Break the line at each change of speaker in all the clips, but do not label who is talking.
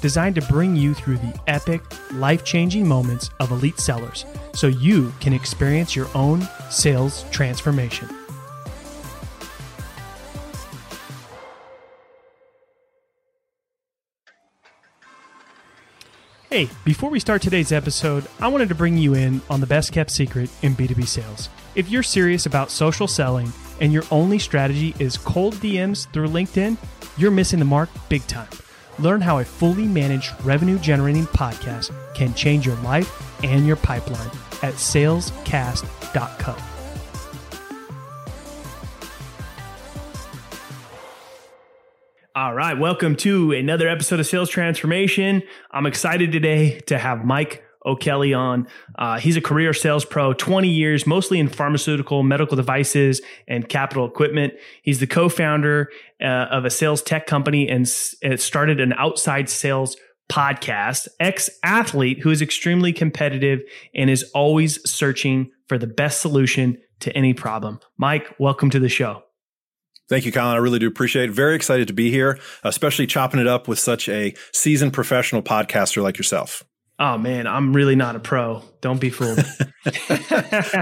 designed to bring you through the epic, life changing moments of elite sellers so you can experience your own sales transformation. Hey, before we start today's episode, I wanted to bring you in on the best kept secret in B2B sales. If you're serious about social selling and your only strategy is cold DMs through LinkedIn, you're missing the mark big time. Learn how a fully managed revenue generating podcast can change your life and your pipeline at salescast.co. All right, welcome to another episode of Sales Transformation. I'm excited today to have Mike O'Kelly on. Uh, he's a career sales pro, 20 years, mostly in pharmaceutical, medical devices, and capital equipment. He's the co-founder uh, of a sales tech company and s- started an outside sales podcast. Ex athlete who is extremely competitive and is always searching for the best solution to any problem. Mike, welcome to the show.
Thank you, Colin. I really do appreciate it. Very excited to be here, especially chopping it up with such a seasoned professional podcaster like yourself.
Oh man, I'm really not a pro. Don't be fooled.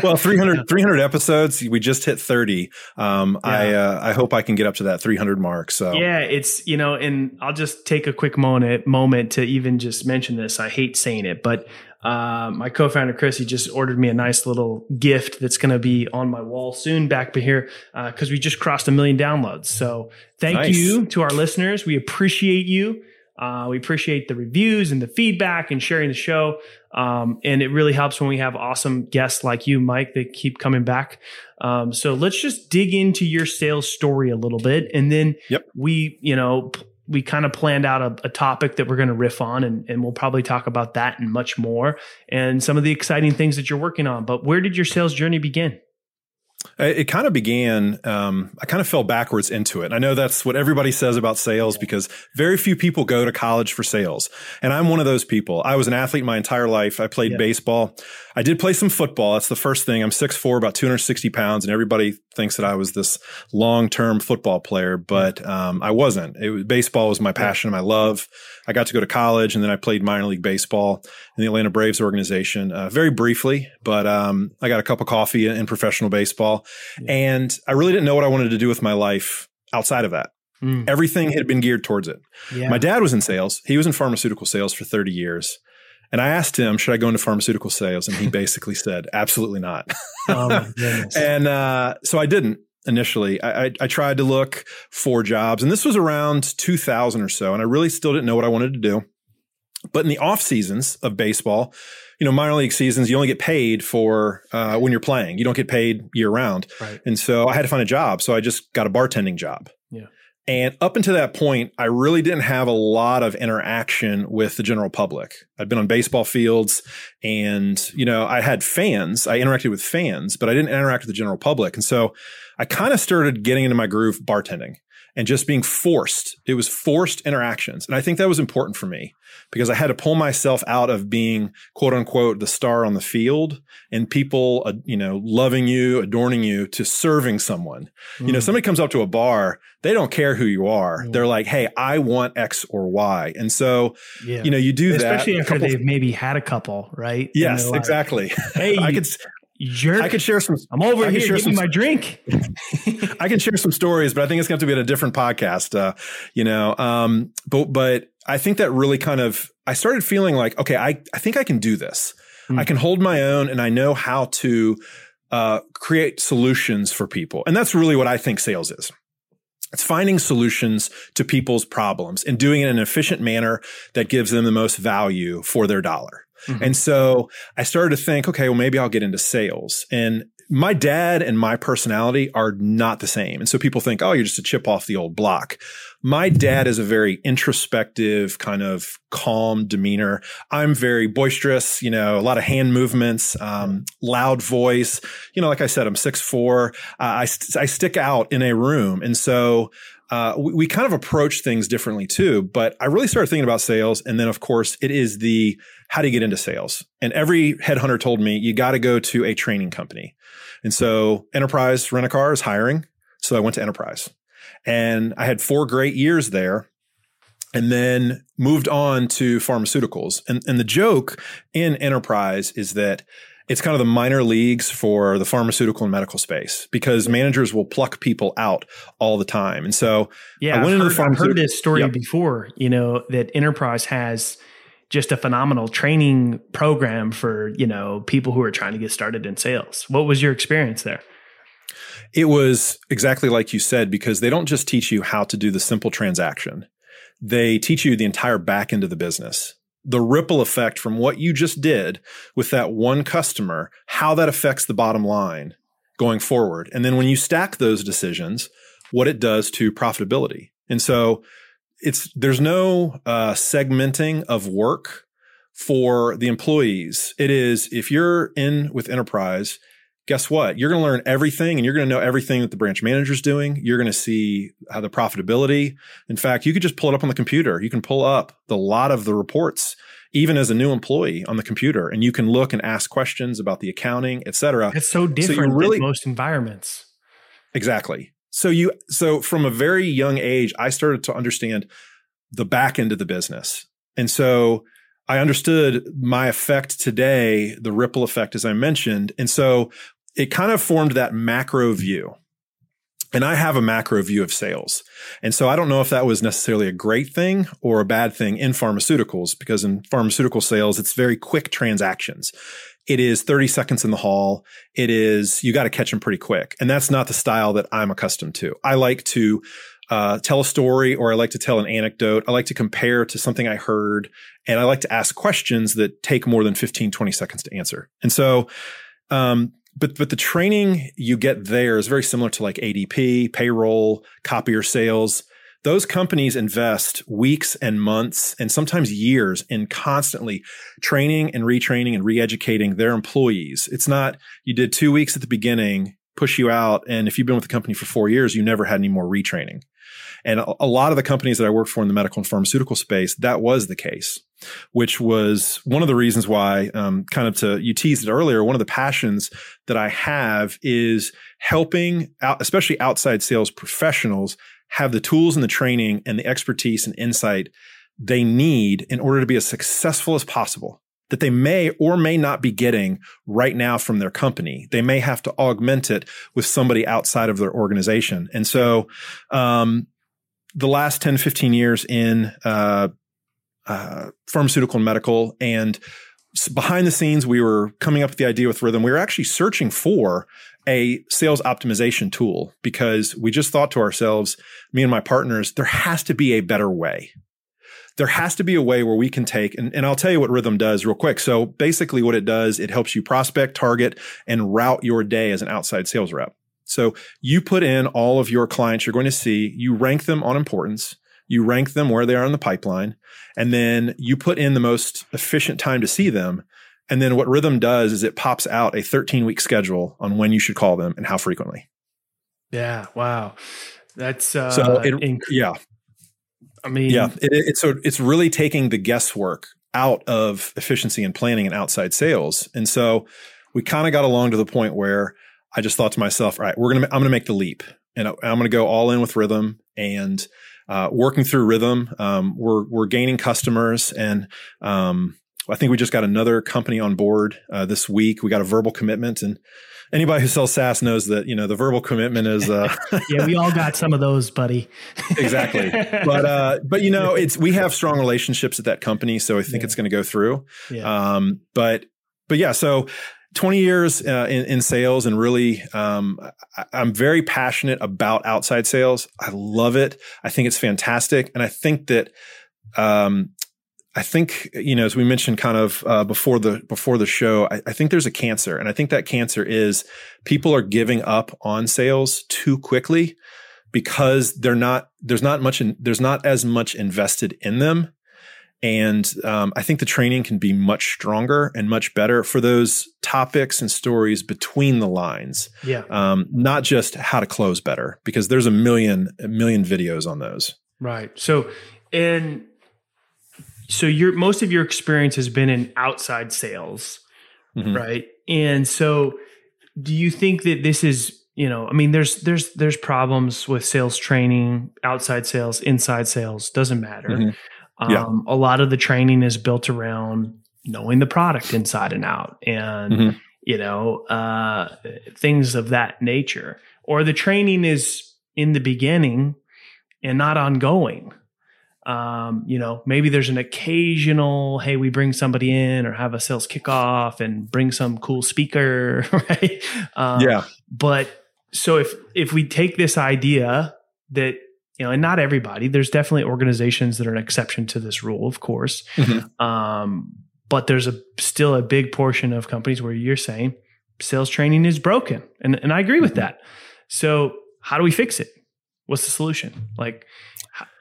well, 300, 300 episodes. We just hit 30. Um, yeah. I, uh, I hope I can get up to that 300 mark. So
yeah, it's, you know, and I'll just take a quick moment, moment to even just mention this. I hate saying it, but uh, my co-founder Chris, he just ordered me a nice little gift that's going to be on my wall soon back here because uh, we just crossed a million downloads. So thank nice. you to our listeners. We appreciate you. Uh, we appreciate the reviews and the feedback and sharing the show. Um, and it really helps when we have awesome guests like you, Mike, that keep coming back. Um, so let's just dig into your sales story a little bit. And then
yep.
we, you know, we kind of planned out a, a topic that we're going to riff on, and, and we'll probably talk about that and much more and some of the exciting things that you're working on. But where did your sales journey begin?
It kind of began, um, I kind of fell backwards into it. I know that's what everybody says about sales because very few people go to college for sales. And I'm one of those people. I was an athlete my entire life. I played yeah. baseball. I did play some football. That's the first thing. I'm 6'4, about 260 pounds, and everybody thinks that I was this long term football player, but um, I wasn't. It was, baseball was my passion, my love. I got to go to college, and then I played minor league baseball in the Atlanta Braves organization uh, very briefly, but um, I got a cup of coffee in professional baseball. Yeah. And I really didn't know what I wanted to do with my life outside of that. Mm. Everything had been geared towards it. Yeah. My dad was in sales. He was in pharmaceutical sales for 30 years. And I asked him, should I go into pharmaceutical sales? And he basically said, absolutely not. Oh, and uh, so I didn't initially. I, I, I, tried to look for jobs, and this was around 2000 or so. And I really still didn't know what I wanted to do. But in the off seasons of baseball, you know, minor league seasons, you only get paid for uh, when you're playing. You don't get paid year round.
Right.
And so I had to find a job. So I just got a bartending job.
Yeah.
And up until that point, I really didn't have a lot of interaction with the general public. I'd been on baseball fields and, you know, I had fans. I interacted with fans, but I didn't interact with the general public. And so I kind of started getting into my groove bartending and just being forced. It was forced interactions. And I think that was important for me because I had to pull myself out of being quote unquote the star on the field and people, uh, you know, loving you, adorning you to serving someone. Mm. You know, mm. somebody comes up to a bar, they don't care who you are. Mm. They're like, Hey, I want X or Y. And so, yeah. you know, you do
Especially
that.
Especially after they've maybe had a couple, right?
Yes, like, exactly.
Hey, I could, jerk.
I could share some.
I'm over I here. Give some, me my drink.
I can share some stories, but I think it's going to, to be at a different podcast. Uh, you know, um, but but I think that really kind of I started feeling like, okay, I I think I can do this. Mm. I can hold my own and I know how to uh, create solutions for people. And that's really what I think sales is. It's finding solutions to people's problems and doing it in an efficient manner that gives them the most value for their dollar. Mm-hmm. And so I started to think, okay, well, maybe I'll get into sales. And my dad and my personality are not the same. And so people think, oh, you're just a chip off the old block. My dad is a very introspective, kind of calm demeanor. I'm very boisterous, you know, a lot of hand movements, um, loud voice. You know, like I said, I'm six four. Uh, I, I stick out in a room. And so uh, we, we, kind of approach things differently too. But I really started thinking about sales. And then, of course, it is the how do you get into sales? And every headhunter told me you got to go to a training company. And so Enterprise Rent a Car is hiring. So I went to Enterprise and I had four great years there and then moved on to pharmaceuticals. And, and the joke in Enterprise is that it's kind of the minor leagues for the pharmaceutical and medical space because managers will pluck people out all the time. And so
yeah, I went I've into heard, the pharmaceutical. I've heard this story yep. before, you know, that Enterprise has just a phenomenal training program for, you know, people who are trying to get started in sales. What was your experience there?
It was exactly like you said, because they don't just teach you how to do the simple transaction. They teach you the entire back end of the business the ripple effect from what you just did with that one customer, how that affects the bottom line going forward. And then when you stack those decisions, what it does to profitability. And so it's, there's no uh, segmenting of work for the employees. It is, if you're in with enterprise, guess what? You're going to learn everything and you're going to know everything that the branch manager is doing. You're going to see how the profitability. In fact, you could just pull it up on the computer. You can pull up the lot of the reports even as a new employee on the computer and you can look and ask questions about the accounting, et cetera.
It's so different so really, than most environments.
Exactly. So you so from a very young age, I started to understand the back end of the business. And so I understood my effect today, the ripple effect, as I mentioned. And so it kind of formed that macro view. And I have a macro view of sales. And so I don't know if that was necessarily a great thing or a bad thing in pharmaceuticals, because in pharmaceutical sales, it's very quick transactions. It is 30 seconds in the hall. It is, you got to catch them pretty quick. And that's not the style that I'm accustomed to. I like to uh, tell a story or I like to tell an anecdote. I like to compare to something I heard and I like to ask questions that take more than 15, 20 seconds to answer. And so, um, but but the training you get there is very similar to like ADP, payroll, copier sales. Those companies invest weeks and months and sometimes years in constantly training and retraining and re-educating their employees. It's not you did 2 weeks at the beginning, push you out and if you've been with the company for 4 years, you never had any more retraining. And a, a lot of the companies that I worked for in the medical and pharmaceutical space, that was the case which was one of the reasons why, um, kind of to you teased it earlier. One of the passions that I have is helping out, especially outside sales professionals, have the tools and the training and the expertise and insight they need in order to be as successful as possible that they may or may not be getting right now from their company. They may have to augment it with somebody outside of their organization. And so, um, the last 10, 15 years in, uh, uh, pharmaceutical and medical. And behind the scenes, we were coming up with the idea with Rhythm. We were actually searching for a sales optimization tool because we just thought to ourselves, me and my partners, there has to be a better way. There has to be a way where we can take, and, and I'll tell you what Rhythm does real quick. So basically, what it does, it helps you prospect, target, and route your day as an outside sales rep. So you put in all of your clients you're going to see, you rank them on importance, you rank them where they are in the pipeline, and then you put in the most efficient time to see them. And then what Rhythm does is it pops out a 13 week schedule on when you should call them and how frequently.
Yeah. Wow. That's uh,
so it, inc- yeah.
I mean,
yeah, it, it's so it's really taking the guesswork out of efficiency and planning and outside sales. And so we kind of got along to the point where I just thought to myself, all right, we're gonna I'm gonna make the leap, and I'm gonna go all in with Rhythm and uh, working through rhythm. Um, we're we're gaining customers, and um, I think we just got another company on board uh, this week. We got a verbal commitment, and anybody who sells SaaS knows that you know the verbal commitment is. Uh,
yeah, we all got some of those, buddy.
exactly, but uh, but you know it's we have strong relationships at that company, so I think yeah. it's going to go through. Yeah. Um, but but yeah, so 20 years uh, in, in, sales and really um, I, am very passionate about outside sales i love it i think it's fantastic and i think that um, i think you know as we mentioned kind of uh, before the before the show I, I, think there's a cancer and i think that cancer is people are giving up on sales too quickly because they're not there's not much in, there's not as much invested in them and um, I think the training can be much stronger and much better for those topics and stories between the lines.
Yeah.
Um, not just how to close better, because there's a million, a million videos on those.
Right. So, and so your most of your experience has been in outside sales, mm-hmm. right? And so, do you think that this is you know i mean there's there's there's problems with sales training outside sales inside sales doesn't matter mm-hmm. Um, yeah. A lot of the training is built around knowing the product inside and out and, mm-hmm. you know, uh, things of that nature. Or the training is in the beginning and not ongoing. Um, you know, maybe there's an occasional, hey, we bring somebody in or have a sales kickoff and bring some cool speaker, right?
Um, yeah.
But so if if we take this idea that you know, and not everybody. There's definitely organizations that are an exception to this rule, of course. Mm-hmm. Um, but there's a still a big portion of companies where you're saying sales training is broken, and and I agree with mm-hmm. that. So how do we fix it? What's the solution? Like,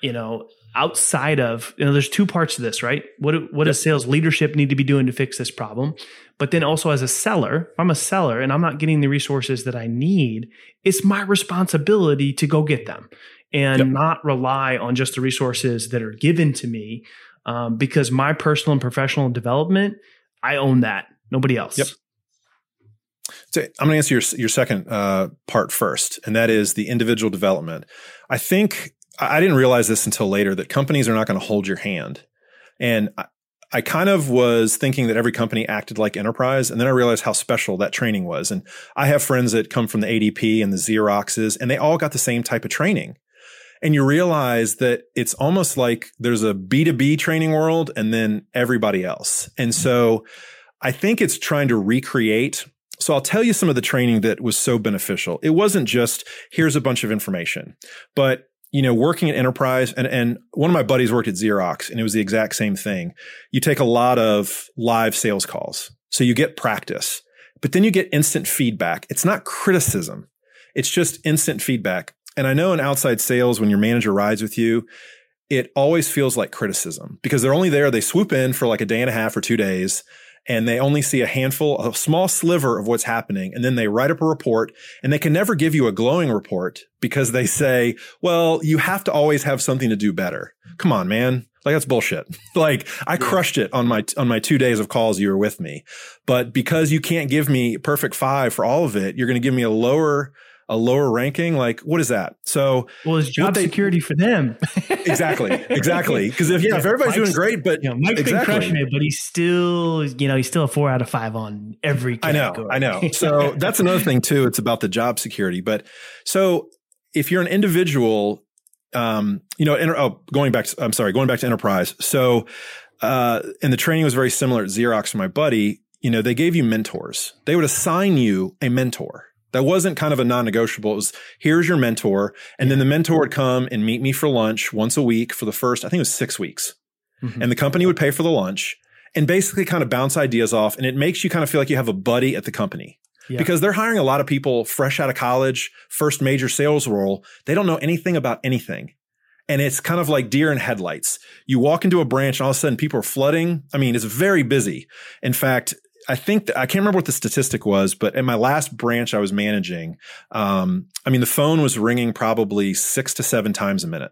you know, outside of you know, there's two parts to this, right? What what does sales leadership need to be doing to fix this problem? But then also as a seller, if I'm a seller and I'm not getting the resources that I need, it's my responsibility to go get them and yep. not rely on just the resources that are given to me um, because my personal and professional development i own that nobody else
yep so i'm going to answer your, your second uh, part first and that is the individual development i think i didn't realize this until later that companies are not going to hold your hand and I, I kind of was thinking that every company acted like enterprise. And then I realized how special that training was. And I have friends that come from the ADP and the Xeroxes, and they all got the same type of training and you realize that it's almost like there's a B2B training world and then everybody else. And mm-hmm. so I think it's trying to recreate. So I'll tell you some of the training that was so beneficial. It wasn't just here's a bunch of information, but you know, working at enterprise and, and one of my buddies worked at Xerox and it was the exact same thing. You take a lot of live sales calls. So you get practice, but then you get instant feedback. It's not criticism. It's just instant feedback. And I know in outside sales, when your manager rides with you, it always feels like criticism because they're only there. They swoop in for like a day and a half or two days and they only see a handful, a small sliver of what's happening. And then they write up a report and they can never give you a glowing report because they say, well, you have to always have something to do better. Come on, man. Like that's bullshit. like I yeah. crushed it on my, on my two days of calls you were with me. But because you can't give me perfect five for all of it, you're going to give me a lower a lower ranking, like what is that? So,
well, it's job they, security for them.
exactly, exactly. Because if yeah, yeah, if everybody's Mike's, doing great, but
you know, Mike's exactly. been crushing it, but he's still, you know, he's still a four out of five on every.
Category. I know, I know. So that's another thing too. It's about the job security. But so if you're an individual, um, you know, enter, oh, going back, to, I'm sorry, going back to enterprise. So, uh, and the training was very similar at Xerox for my buddy. You know, they gave you mentors. They would assign you a mentor that wasn't kind of a non-negotiable. It was here's your mentor, and then the mentor would come and meet me for lunch once a week for the first, I think it was six weeks, mm-hmm. and the company would pay for the lunch and basically kind of bounce ideas off, and it makes you kind of feel like you have a buddy at the company. Yeah. Because they're hiring a lot of people fresh out of college, first major sales role. They don't know anything about anything. And it's kind of like deer in headlights. You walk into a branch and all of a sudden people are flooding. I mean, it's very busy. In fact, I think I can't remember what the statistic was, but in my last branch I was managing, um, I mean, the phone was ringing probably six to seven times a minute.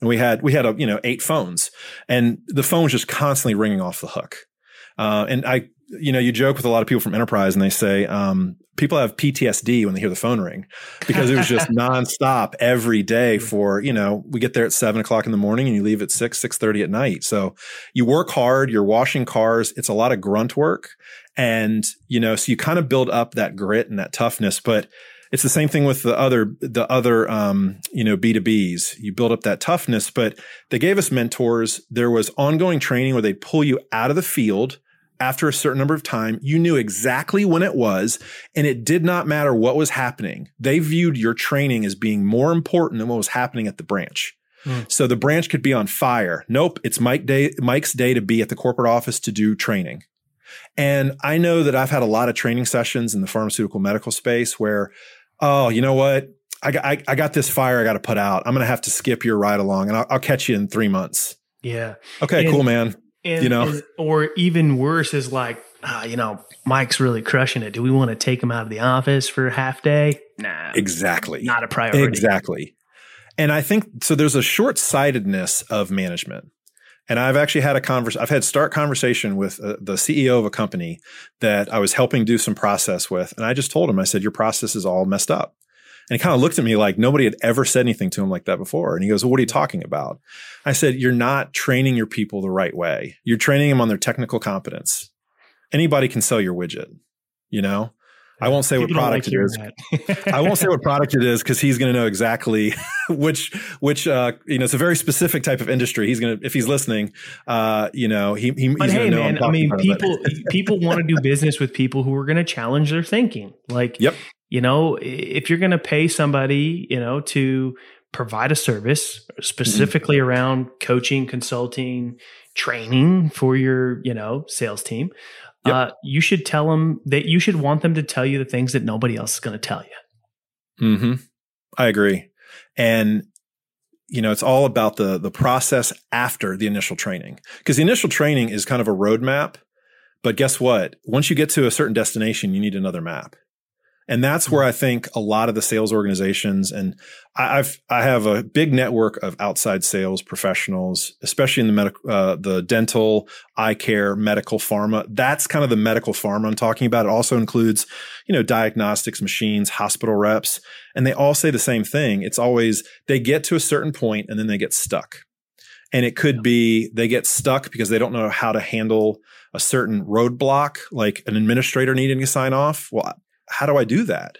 And we had, we had a, you know, eight phones and the phone was just constantly ringing off the hook. Uh, and I, you know, you joke with a lot of people from enterprise and they say, um, people have PTSD when they hear the phone ring because it was just nonstop every day for, you know, we get there at seven o'clock in the morning and you leave at six, six thirty at night. So you work hard, you're washing cars. It's a lot of grunt work. And, you know, so you kind of build up that grit and that toughness, but it's the same thing with the other, the other, um, you know, B2Bs. You build up that toughness, but they gave us mentors. There was ongoing training where they pull you out of the field after a certain number of time, you knew exactly when it was, and it did not matter what was happening. They viewed your training as being more important than what was happening at the branch. Mm. So the branch could be on fire. Nope, it's Mike day, Mike's day to be at the corporate office to do training. And I know that I've had a lot of training sessions in the pharmaceutical medical space where, oh, you know what? I got, I, I got this fire I got to put out. I'm going to have to skip your ride along and I'll, I'll catch you in three months.
Yeah.
Okay, and, cool, man.
And,
you know,
and, or even worse is like, ah, you know, Mike's really crushing it. Do we want to take him out of the office for a half day? Nah.
Exactly.
Not a priority.
Exactly. And I think so there's a short sightedness of management. And I've actually had a conversation. I've had start conversation with uh, the CEO of a company that I was helping do some process with. And I just told him, I said, your process is all messed up. And he kind of looked at me like nobody had ever said anything to him like that before. And he goes, well, what are you talking about? I said, you're not training your people the right way. You're training them on their technical competence. Anybody can sell your widget, you know? I won't say People what product like it is. I won't say what product it is because he's going to know exactly which which uh, you know it's a very specific type of industry. He's going to if he's listening, uh, you know he, he
but
he's
hey man, I mean people people want to do business with people who are going to challenge their thinking. Like
yep.
You know if you're going to pay somebody you know to provide a service specifically mm-hmm. around coaching, consulting, training for your you know sales team Yep. Uh, you should tell them that you should want them to tell you the things that nobody else is going to tell you.
Hmm. I agree. And you know, it's all about the the process after the initial training because the initial training is kind of a roadmap. But guess what? Once you get to a certain destination, you need another map. And that's where I think a lot of the sales organizations and I've I have a big network of outside sales professionals, especially in the medical, uh, the dental, eye care, medical pharma. That's kind of the medical pharma I'm talking about. It also includes, you know, diagnostics machines, hospital reps, and they all say the same thing. It's always they get to a certain point and then they get stuck. And it could be they get stuck because they don't know how to handle a certain roadblock, like an administrator needing to sign off. Well, how do I do that?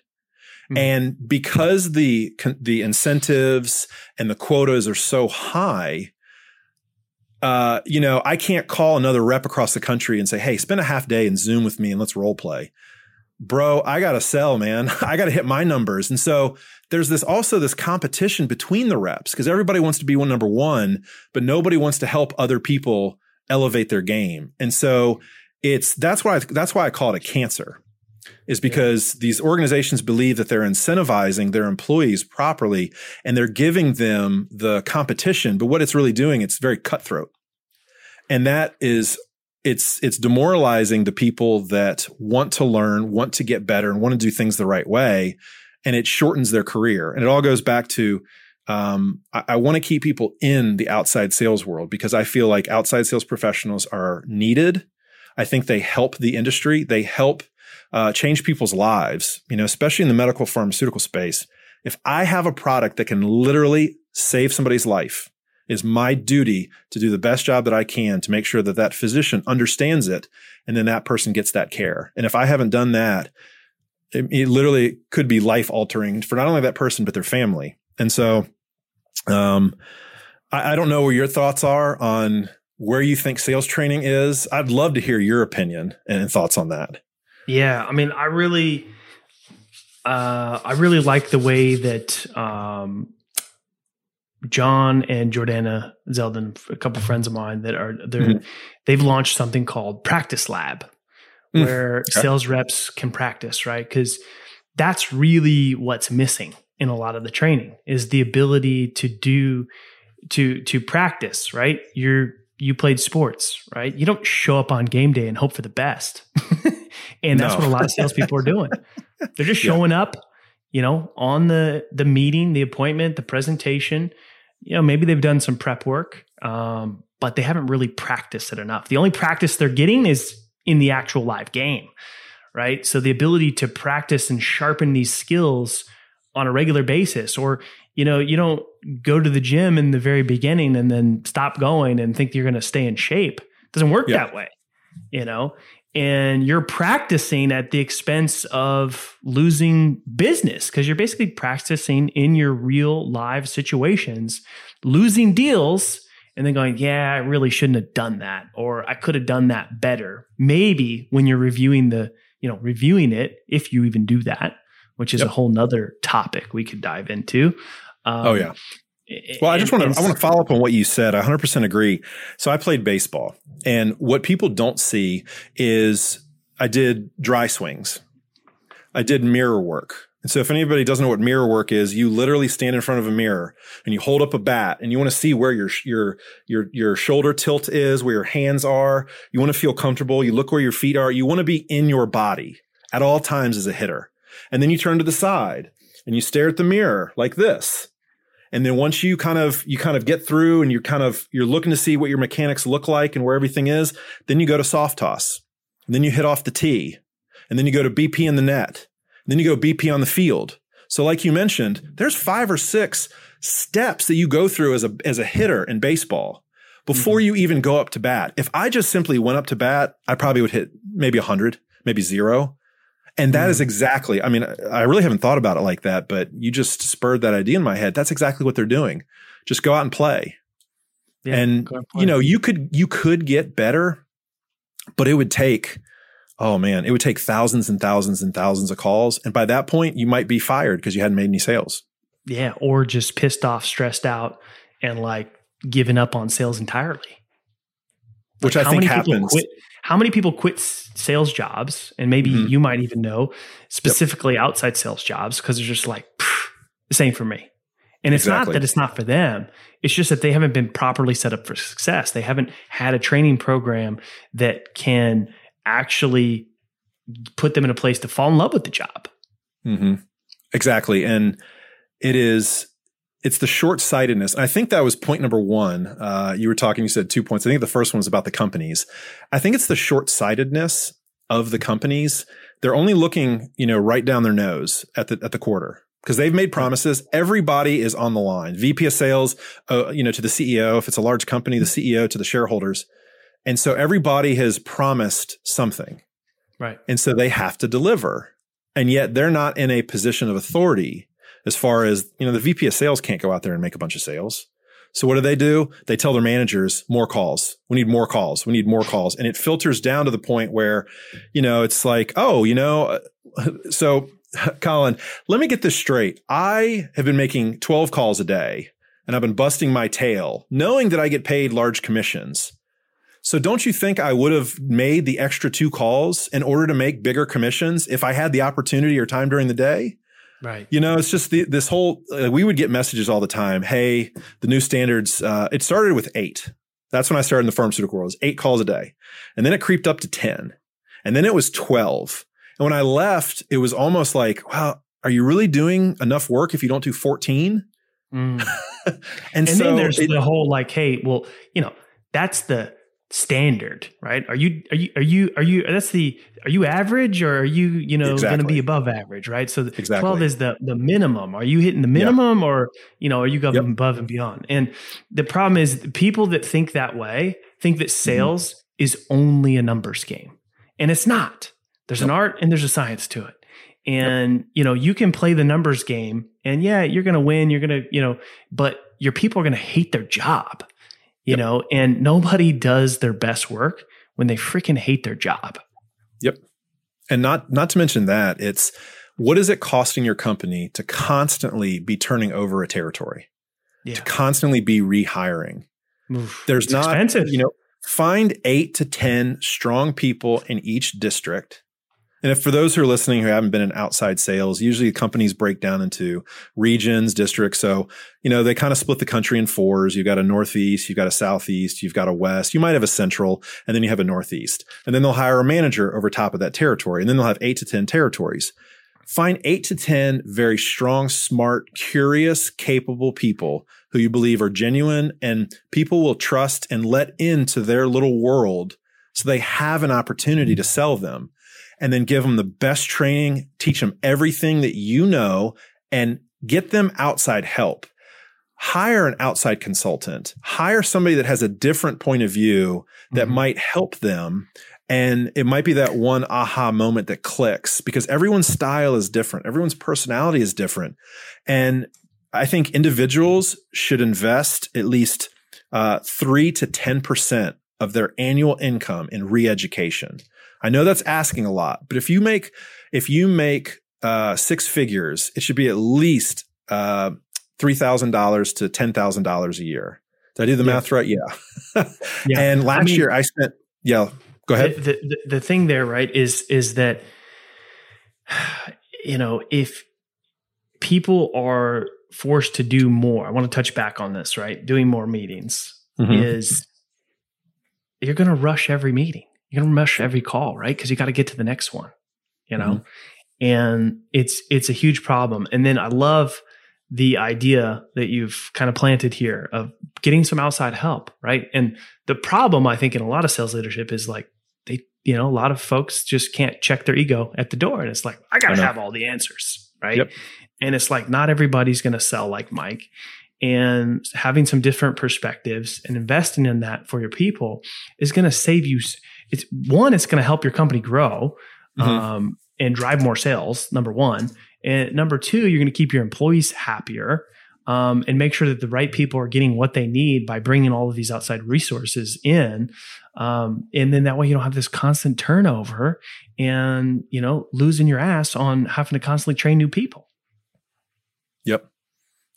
Mm-hmm. And because the the incentives and the quotas are so high, uh, you know, I can't call another rep across the country and say, "Hey, spend a half day and Zoom with me and let's role play." Bro, I got to sell, man. I got to hit my numbers. And so there's this also this competition between the reps because everybody wants to be one number 1, but nobody wants to help other people elevate their game. And so it's that's why I, that's why I call it a cancer is because these organizations believe that they're incentivizing their employees properly and they're giving them the competition. But what it's really doing, it's very cutthroat. And that is, it's, it's demoralizing the people that want to learn, want to get better and want to do things the right way. And it shortens their career. And it all goes back to, um, I, I want to keep people in the outside sales world because I feel like outside sales professionals are needed. I think they help the industry. They help uh, change people's lives, you know, especially in the medical pharmaceutical space. If I have a product that can literally save somebody's life, is my duty to do the best job that I can to make sure that that physician understands it and then that person gets that care. And if I haven't done that, it, it literally could be life altering for not only that person, but their family. And so, um, I, I don't know where your thoughts are on where you think sales training is. I'd love to hear your opinion and thoughts on that.
Yeah, I mean, I really, uh, I really like the way that um, John and Jordana Zeldin, a couple friends of mine that are they mm-hmm. they've launched something called Practice Lab, mm. where sales reps can practice, right? Because that's really what's missing in a lot of the training is the ability to do to to practice, right? You're you played sports, right? You don't show up on game day and hope for the best. and that's no. what a lot of salespeople are doing. They're just showing yeah. up, you know, on the the meeting, the appointment, the presentation. You know, maybe they've done some prep work, um, but they haven't really practiced it enough. The only practice they're getting is in the actual live game, right? So the ability to practice and sharpen these skills on a regular basis, or you know, you don't go to the gym in the very beginning and then stop going and think you're going to stay in shape. It doesn't work yeah. that way, you know? And you're practicing at the expense of losing business because you're basically practicing in your real live situations, losing deals and then going, yeah, I really shouldn't have done that, or I could have done that better. Maybe when you're reviewing the, you know, reviewing it, if you even do that, which is yep. a whole nother topic we could dive into.
Um, oh yeah. Well, I just want to I want to follow up on what you said. I 100% agree. So I played baseball, and what people don't see is I did dry swings. I did mirror work. And so if anybody doesn't know what mirror work is, you literally stand in front of a mirror and you hold up a bat and you want to see where your your your your shoulder tilt is, where your hands are. You want to feel comfortable. You look where your feet are. You want to be in your body at all times as a hitter. And then you turn to the side and you stare at the mirror like this. And then once you kind of you kind of get through and you're kind of you're looking to see what your mechanics look like and where everything is, then you go to soft toss. And then you hit off the tee. And then you go to BP in the net. And then you go BP on the field. So like you mentioned, there's five or six steps that you go through as a as a hitter in baseball before mm-hmm. you even go up to bat. If I just simply went up to bat, I probably would hit maybe 100, maybe 0. And that mm. is exactly, I mean, I really haven't thought about it like that, but you just spurred that idea in my head. That's exactly what they're doing. Just go out and play. Yeah, and play. you know, you could you could get better, but it would take oh man, it would take thousands and thousands and thousands of calls. And by that point, you might be fired because you hadn't made any sales.
Yeah, or just pissed off, stressed out, and like giving up on sales entirely.
Like Which I think happens.
Quit, how many people quit sales jobs and maybe mm-hmm. you might even know specifically yep. outside sales jobs because they're just like this ain't for me and it's exactly. not that it's not for them it's just that they haven't been properly set up for success they haven't had a training program that can actually put them in a place to fall in love with the job
mm-hmm. exactly and it is it's the short sightedness. I think that was point number one. Uh, you were talking, you said two points. I think the first one was about the companies. I think it's the short sightedness of the companies. They're only looking, you know, right down their nose at the, at the quarter because they've made promises. Everybody is on the line. VP of sales, uh, you know, to the CEO. If it's a large company, the CEO to the shareholders. And so everybody has promised something.
Right.
And so they have to deliver. And yet they're not in a position of authority as far as, you know, the VP of sales can't go out there and make a bunch of sales. So what do they do? They tell their managers more calls. We need more calls. We need more calls. And it filters down to the point where, you know, it's like, oh, you know, uh, so Colin, let me get this straight. I have been making 12 calls a day and I've been busting my tail knowing that I get paid large commissions. So don't you think I would have made the extra two calls in order to make bigger commissions if I had the opportunity or time during the day?
Right.
You know, it's just the, this whole, uh, we would get messages all the time. Hey, the new standards, uh, it started with eight. That's when I started in the pharmaceutical world, eight calls a day. And then it creeped up to 10. And then it was 12. And when I left, it was almost like, wow, are you really doing enough work if you don't do 14?
Mm. and, and so then there's it, the whole like, hey, well, you know, that's the standard, right? Are you are you are you are you that's the are you average or are you you know exactly. going to be above average, right? So exactly. 12 is the the minimum. Are you hitting the minimum yep. or you know are you going yep. above and beyond? And the problem is people that think that way think that mm-hmm. sales mm-hmm. is only a numbers game. And it's not. There's yep. an art and there's a science to it. And you know, you can play the numbers game and yeah, you're going to win, you're going to, you know, but your people are going to hate their job you yep. know, and nobody does their best work when they freaking hate their job.
Yep. And not not to mention that, it's what is it costing your company to constantly be turning over a territory? Yeah. To constantly be rehiring. Oof, There's not expensive. you know, find 8 to 10 strong people in each district and if for those who are listening who haven't been in outside sales, usually companies break down into regions, districts. So, you know, they kind of split the country in fours. You've got a northeast, you've got a southeast, you've got a west, you might have a central, and then you have a northeast. And then they'll hire a manager over top of that territory. And then they'll have eight to 10 territories. Find eight to 10 very strong, smart, curious, capable people who you believe are genuine and people will trust and let into their little world so they have an opportunity to sell them and then give them the best training, teach them everything that you know and get them outside help. Hire an outside consultant, hire somebody that has a different point of view that mm-hmm. might help them. And it might be that one aha moment that clicks because everyone's style is different. Everyone's personality is different. And I think individuals should invest at least uh, three to 10% of their annual income in re-education. I know that's asking a lot, but if you make, if you make, uh, six figures, it should be at least, uh, $3,000 to $10,000 a year. Did I do the yeah. math right? Yeah. yeah. And last I mean, year I spent, yeah, go ahead.
The, the, the thing there, right, is, is that, you know, if people are forced to do more, I want to touch back on this, right? Doing more meetings mm-hmm. is you're going to rush every meeting. You're going to rush every call, right? Because you got to get to the next one, you know? Mm-hmm. And it's, it's a huge problem. And then I love the idea that you've kind of planted here of getting some outside help, right? And the problem I think in a lot of sales leadership is like they, you know, a lot of folks just can't check their ego at the door. And it's like, I got to have all the answers, right? Yep. And it's like, not everybody's going to sell like Mike. And having some different perspectives and investing in that for your people is going to save you. It's one, it's going to help your company grow mm-hmm. um, and drive more sales, number one. And number two, you're going to keep your employees happier um, and make sure that the right people are getting what they need by bringing all of these outside resources in. Um, and then that way you don't have this constant turnover and, you know, losing your ass on having to constantly train new people.
Yep.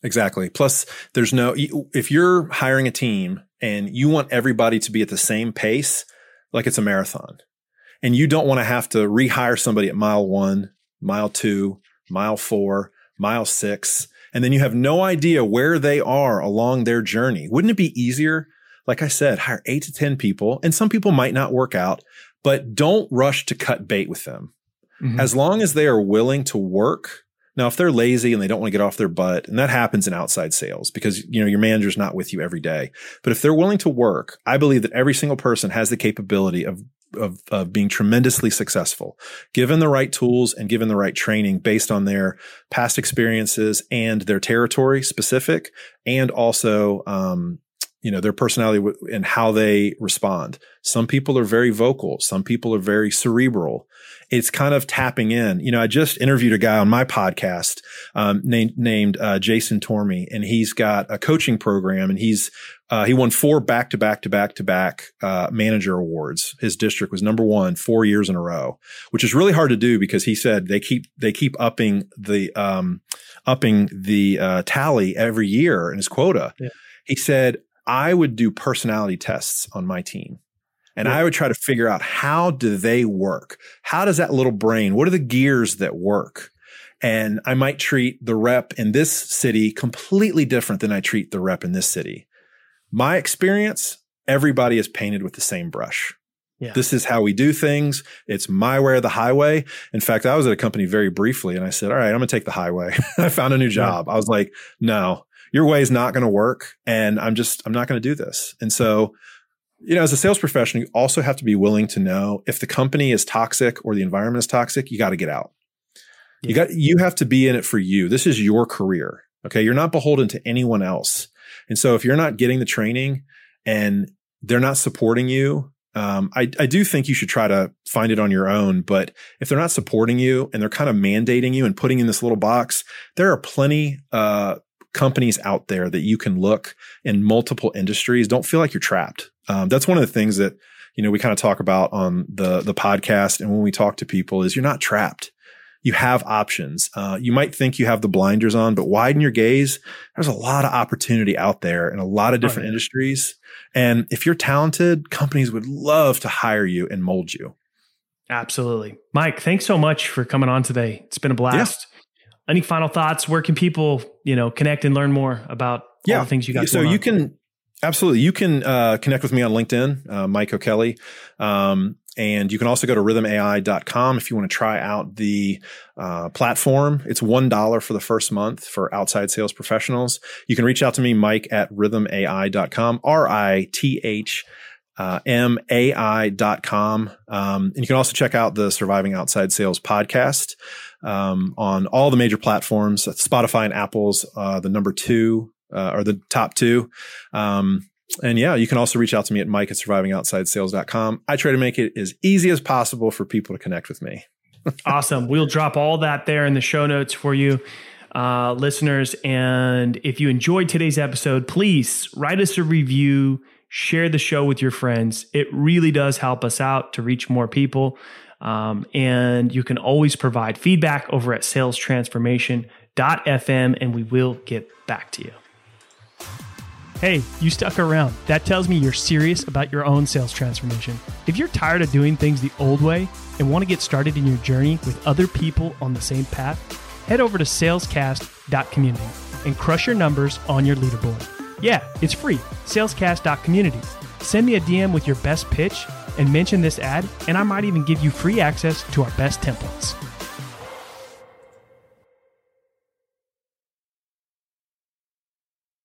Exactly. Plus, there's no, if you're hiring a team and you want everybody to be at the same pace, like it's a marathon, and you don't want to have to rehire somebody at mile one, mile two, mile four, mile six, and then you have no idea where they are along their journey. Wouldn't it be easier? Like I said, hire eight to 10 people, and some people might not work out, but don't rush to cut bait with them. Mm-hmm. As long as they are willing to work. Now, if they're lazy and they don't want to get off their butt, and that happens in outside sales because, you know, your manager's not with you every day. But if they're willing to work, I believe that every single person has the capability of of, of being tremendously successful, given the right tools and given the right training based on their past experiences and their territory specific, and also, um, you know, their personality and how they respond. Some people are very vocal. Some people are very cerebral it's kind of tapping in. You know, I just interviewed a guy on my podcast um, named named uh, Jason Tormey, and he's got a coaching program, and he's uh, he won four back to back to back to back manager awards. His district was number one four years in a row, which is really hard to do because he said they keep they keep upping the um, upping the uh, tally every year in his quota. Yeah. He said I would do personality tests on my team. And yeah. I would try to figure out how do they work? How does that little brain, what are the gears that work? And I might treat the rep in this city completely different than I treat the rep in this city. My experience, everybody is painted with the same brush. Yeah. This is how we do things. It's my way or the highway. In fact, I was at a company very briefly and I said, all right, I'm going to take the highway. I found a new job. Yeah. I was like, no, your way is not going to work. And I'm just, I'm not going to do this. And so you know, as a sales professional, you also have to be willing to know if the company is toxic or the environment is toxic, you got to get out. Yeah. You got, you have to be in it for you. This is your career. Okay. You're not beholden to anyone else. And so if you're not getting the training and they're not supporting you, um, I, I do think you should try to find it on your own. But if they're not supporting you and they're kind of mandating you and putting in this little box, there are plenty, uh, companies out there that you can look in multiple industries. Don't feel like you're trapped. Um, that's one of the things that you know we kind of talk about on the the podcast and when we talk to people is you're not trapped. You have options. Uh, you might think you have the blinders on, but widen your gaze. There's a lot of opportunity out there in a lot of different oh, yeah. industries. And if you're talented, companies would love to hire you and mold you.
Absolutely. Mike, thanks so much for coming on today. It's been a blast. Any final thoughts? Where can people, you know, connect and learn more about yeah. all the things you got?
So you on? can absolutely you can uh, connect with me on LinkedIn, uh, Mike O'Kelly. Um, and you can also go to rhythmai.com if you want to try out the uh, platform. It's $1 for the first month for outside sales professionals. You can reach out to me, Mike at rhythmai.com, R I T H uh, mai.com. Um, and you can also check out the Surviving Outside Sales podcast um, on all the major platforms. Spotify and Apple's uh, the number two uh, or the top two. Um, and yeah, you can also reach out to me at mike at survivingoutsidesales.com. I try to make it as easy as possible for people to connect with me.
awesome. We'll drop all that there in the show notes for you.
uh, listeners. And if you enjoyed today's episode, please write us a review, share the show with your friends. It really does help us out to reach more people. Um, and you can always provide feedback over at salestransformation.fm and we will get back to you.
Hey, you stuck around. That tells me you're serious about your own sales transformation. If you're tired of doing things the old way and want to get started in your journey with other people on the same path, head over to salescast.community and crush your numbers on your leaderboard. Yeah, it's free. Salescast.community. Send me a DM with your best pitch and mention this ad, and I might even give you free access to our best templates.